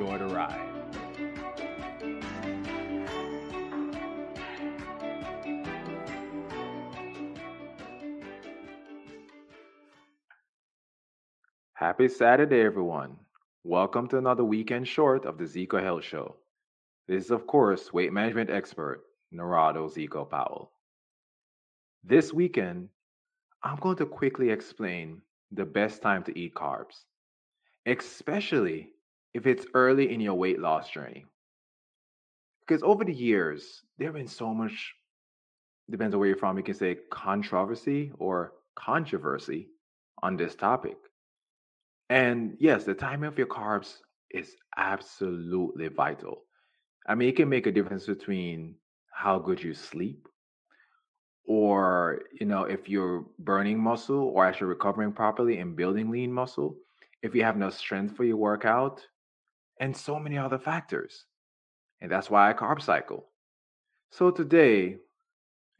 enjoy the ride. Happy Saturday, everyone. Welcome to another weekend short of the Zeco Health Show. This is, of course, weight management expert Narado Zeco Powell. This weekend, I'm going to quickly explain the best time to eat carbs, especially if it's early in your weight loss journey. Because over the years, there have been so much, depends on where you're from, you can say controversy or controversy on this topic. And yes, the timing of your carbs is absolutely vital. I mean, it can make a difference between how good you sleep or you know if you're burning muscle or actually recovering properly and building lean muscle if you have no strength for your workout and so many other factors and that's why i carb cycle so today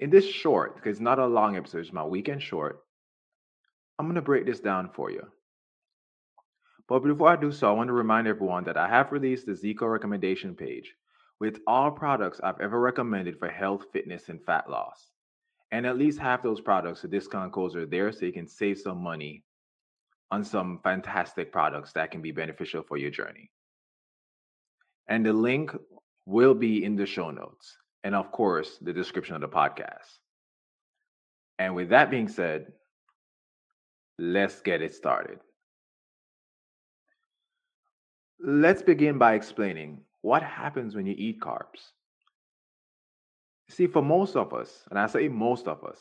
in this short because it's not a long episode it's my weekend short i'm going to break this down for you but before i do so i want to remind everyone that i have released the zeco recommendation page with all products i've ever recommended for health fitness and fat loss and at least half those products, the discount codes are there so you can save some money on some fantastic products that can be beneficial for your journey. And the link will be in the show notes and, of course, the description of the podcast. And with that being said, let's get it started. Let's begin by explaining what happens when you eat carbs. See, for most of us, and I say most of us,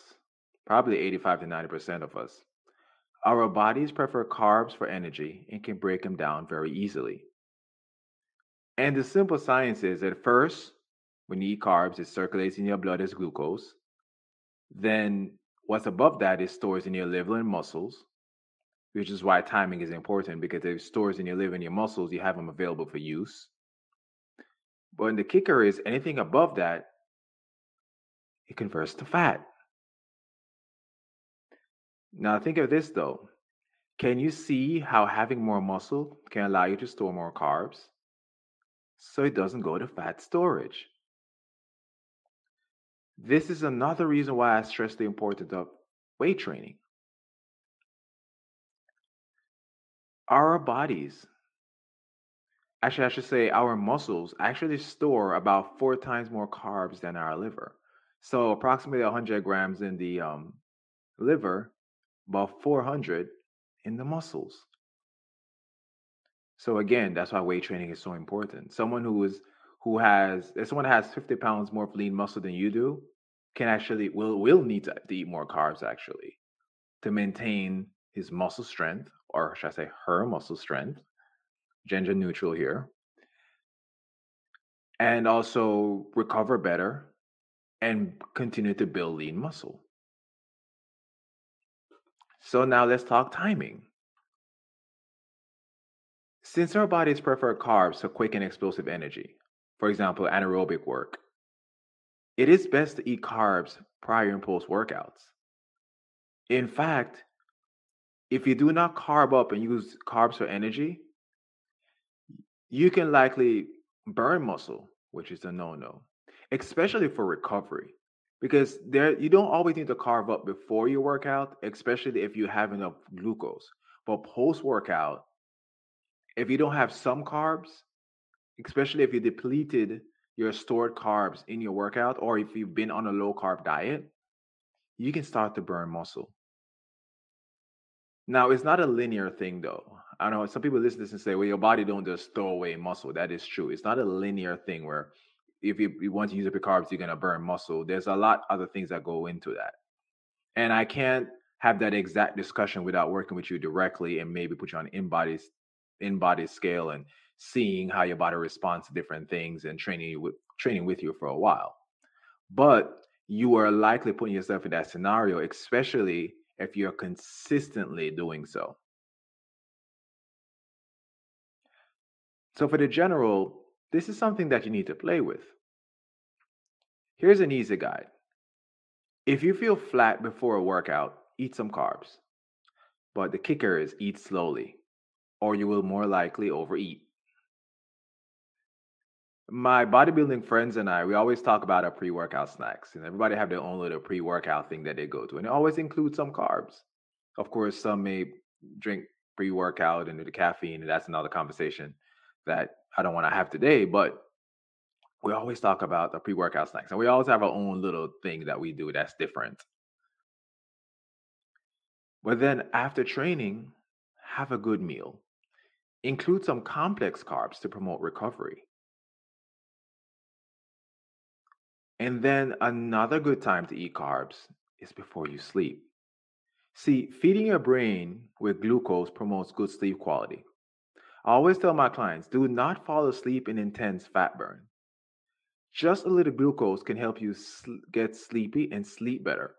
probably 85 to 90% of us, our bodies prefer carbs for energy and can break them down very easily. And the simple science is that first, when you eat carbs, it circulates in your blood as glucose. Then, what's above that is stores in your liver and muscles, which is why timing is important because if stores in your liver and your muscles, you have them available for use. But the kicker is anything above that it converts to fat. Now, think of this though. Can you see how having more muscle can allow you to store more carbs? So it doesn't go to fat storage. This is another reason why I stress the importance of weight training. Our bodies, actually, I should say, our muscles actually store about four times more carbs than our liver. So approximately 100 grams in the um, liver, about 400 in the muscles. So again, that's why weight training is so important. Someone who is who has if someone has 50 pounds more of lean muscle than you do, can actually will will need to, to eat more carbs actually to maintain his muscle strength, or should I say her muscle strength, gender neutral here, and also recover better and continue to build lean muscle. So now let's talk timing. Since our bodies prefer carbs for quick and explosive energy, for example, anaerobic work, it is best to eat carbs prior and post workouts. In fact, if you do not carb up and use carbs for energy, you can likely burn muscle, which is a no no especially for recovery because there you don't always need to carb up before your workout, especially if you have enough glucose but post workout if you don't have some carbs especially if you depleted your stored carbs in your workout or if you've been on a low carb diet you can start to burn muscle now it's not a linear thing though i know some people listen to this and say well your body don't just throw away muscle that is true it's not a linear thing where if you, you want to use up your carbs, you're going to burn muscle. There's a lot other things that go into that. And I can't have that exact discussion without working with you directly and maybe put you on InBody InBody scale and seeing how your body responds to different things and training with training with you for a while. But you are likely putting yourself in that scenario, especially if you're consistently doing so. So, for the general, this is something that you need to play with. Here's an easy guide. If you feel flat before a workout, eat some carbs. But the kicker is eat slowly, or you will more likely overeat. My bodybuilding friends and I, we always talk about our pre-workout snacks, and everybody have their own little pre-workout thing that they go to, and it always includes some carbs. Of course, some may drink pre-workout and do the caffeine, and that's another conversation that I don't want to have today. But we always talk about the pre-workout snacks, and we always have our own little thing that we do that's different. But then after training, have a good meal. Include some complex carbs to promote recovery. And then another good time to eat carbs is before you sleep. See, feeding your brain with glucose promotes good sleep quality. I always tell my clients do not fall asleep in intense fat burn. Just a little glucose can help you sl- get sleepy and sleep better.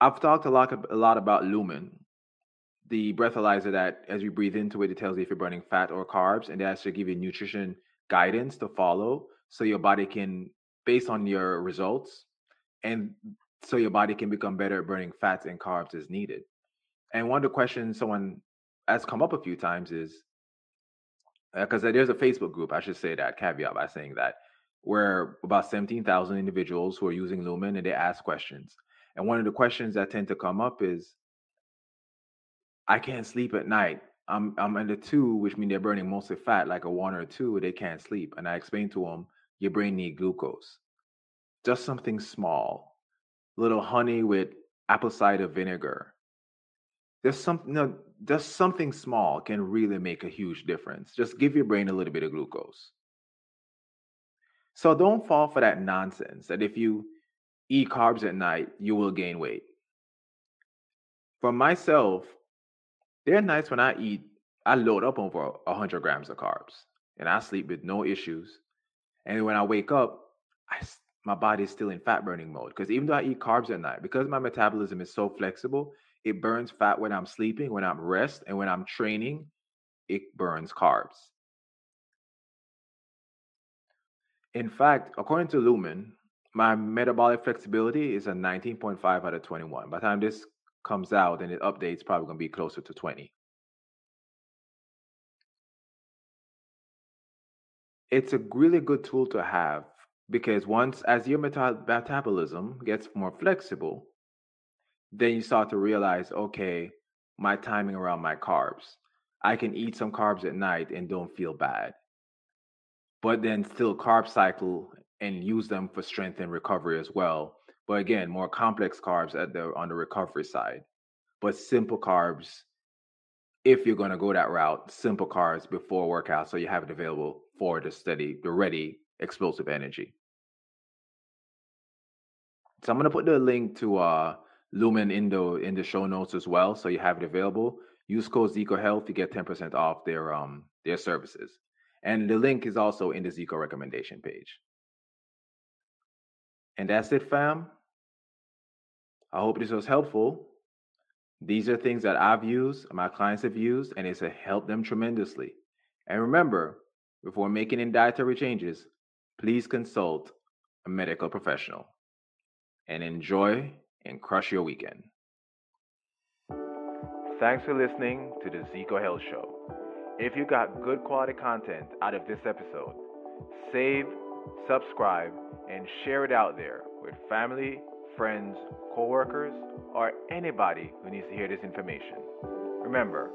I've talked a lot, a lot about Lumen, the breathalyzer that as you breathe into it, it tells you if you're burning fat or carbs, and it they actually give you nutrition guidance to follow so your body can based on your results and so your body can become better at burning fats and carbs as needed. And one of the questions someone has come up a few times is because uh, there's a Facebook group, I should say that caveat by saying that, where about 17,000 individuals who are using Lumen and they ask questions. And one of the questions that tend to come up is, I can't sleep at night. I'm I'm the two, which means they're burning mostly fat, like a one or two. They can't sleep, and I explain to them your brain need glucose. Just something small, little honey with apple cider vinegar. There's something, no, just something small can really make a huge difference. Just give your brain a little bit of glucose. So don't fall for that nonsense that if you eat carbs at night, you will gain weight. For myself, there are nights when I eat, I load up over 100 grams of carbs and I sleep with no issues. And when I wake up, I, my body is still in fat burning mode. Because even though I eat carbs at night, because my metabolism is so flexible, it burns fat when I'm sleeping, when I'm rest, and when I'm training, it burns carbs. In fact, according to Lumen, my metabolic flexibility is a 19.5 out of 21. By the time this comes out and it updates, probably going to be closer to 20. it's a really good tool to have because once as your meta- metabolism gets more flexible then you start to realize okay my timing around my carbs i can eat some carbs at night and don't feel bad but then still carb cycle and use them for strength and recovery as well but again more complex carbs at the on the recovery side but simple carbs if you're going to go that route, simple carbs before workout so you have it available for the steady, the ready explosive energy. So I'm going to put the link to uh, Lumen in the in the show notes as well, so you have it available. Use code Zeco Health to get 10% off their um their services, and the link is also in the Zeco recommendation page. And that's it, fam. I hope this was helpful. These are things that I've used, my clients have used, and it's helped them tremendously. And remember, before making any dietary changes, please consult a medical professional and enjoy and crush your weekend. Thanks for listening to the Zeco Health Show. If you got good quality content out of this episode, save, subscribe, and share it out there with family, friends, coworkers, or anybody who needs to hear this information. Remember,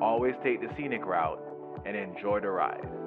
always take the scenic route and enjoy the ride.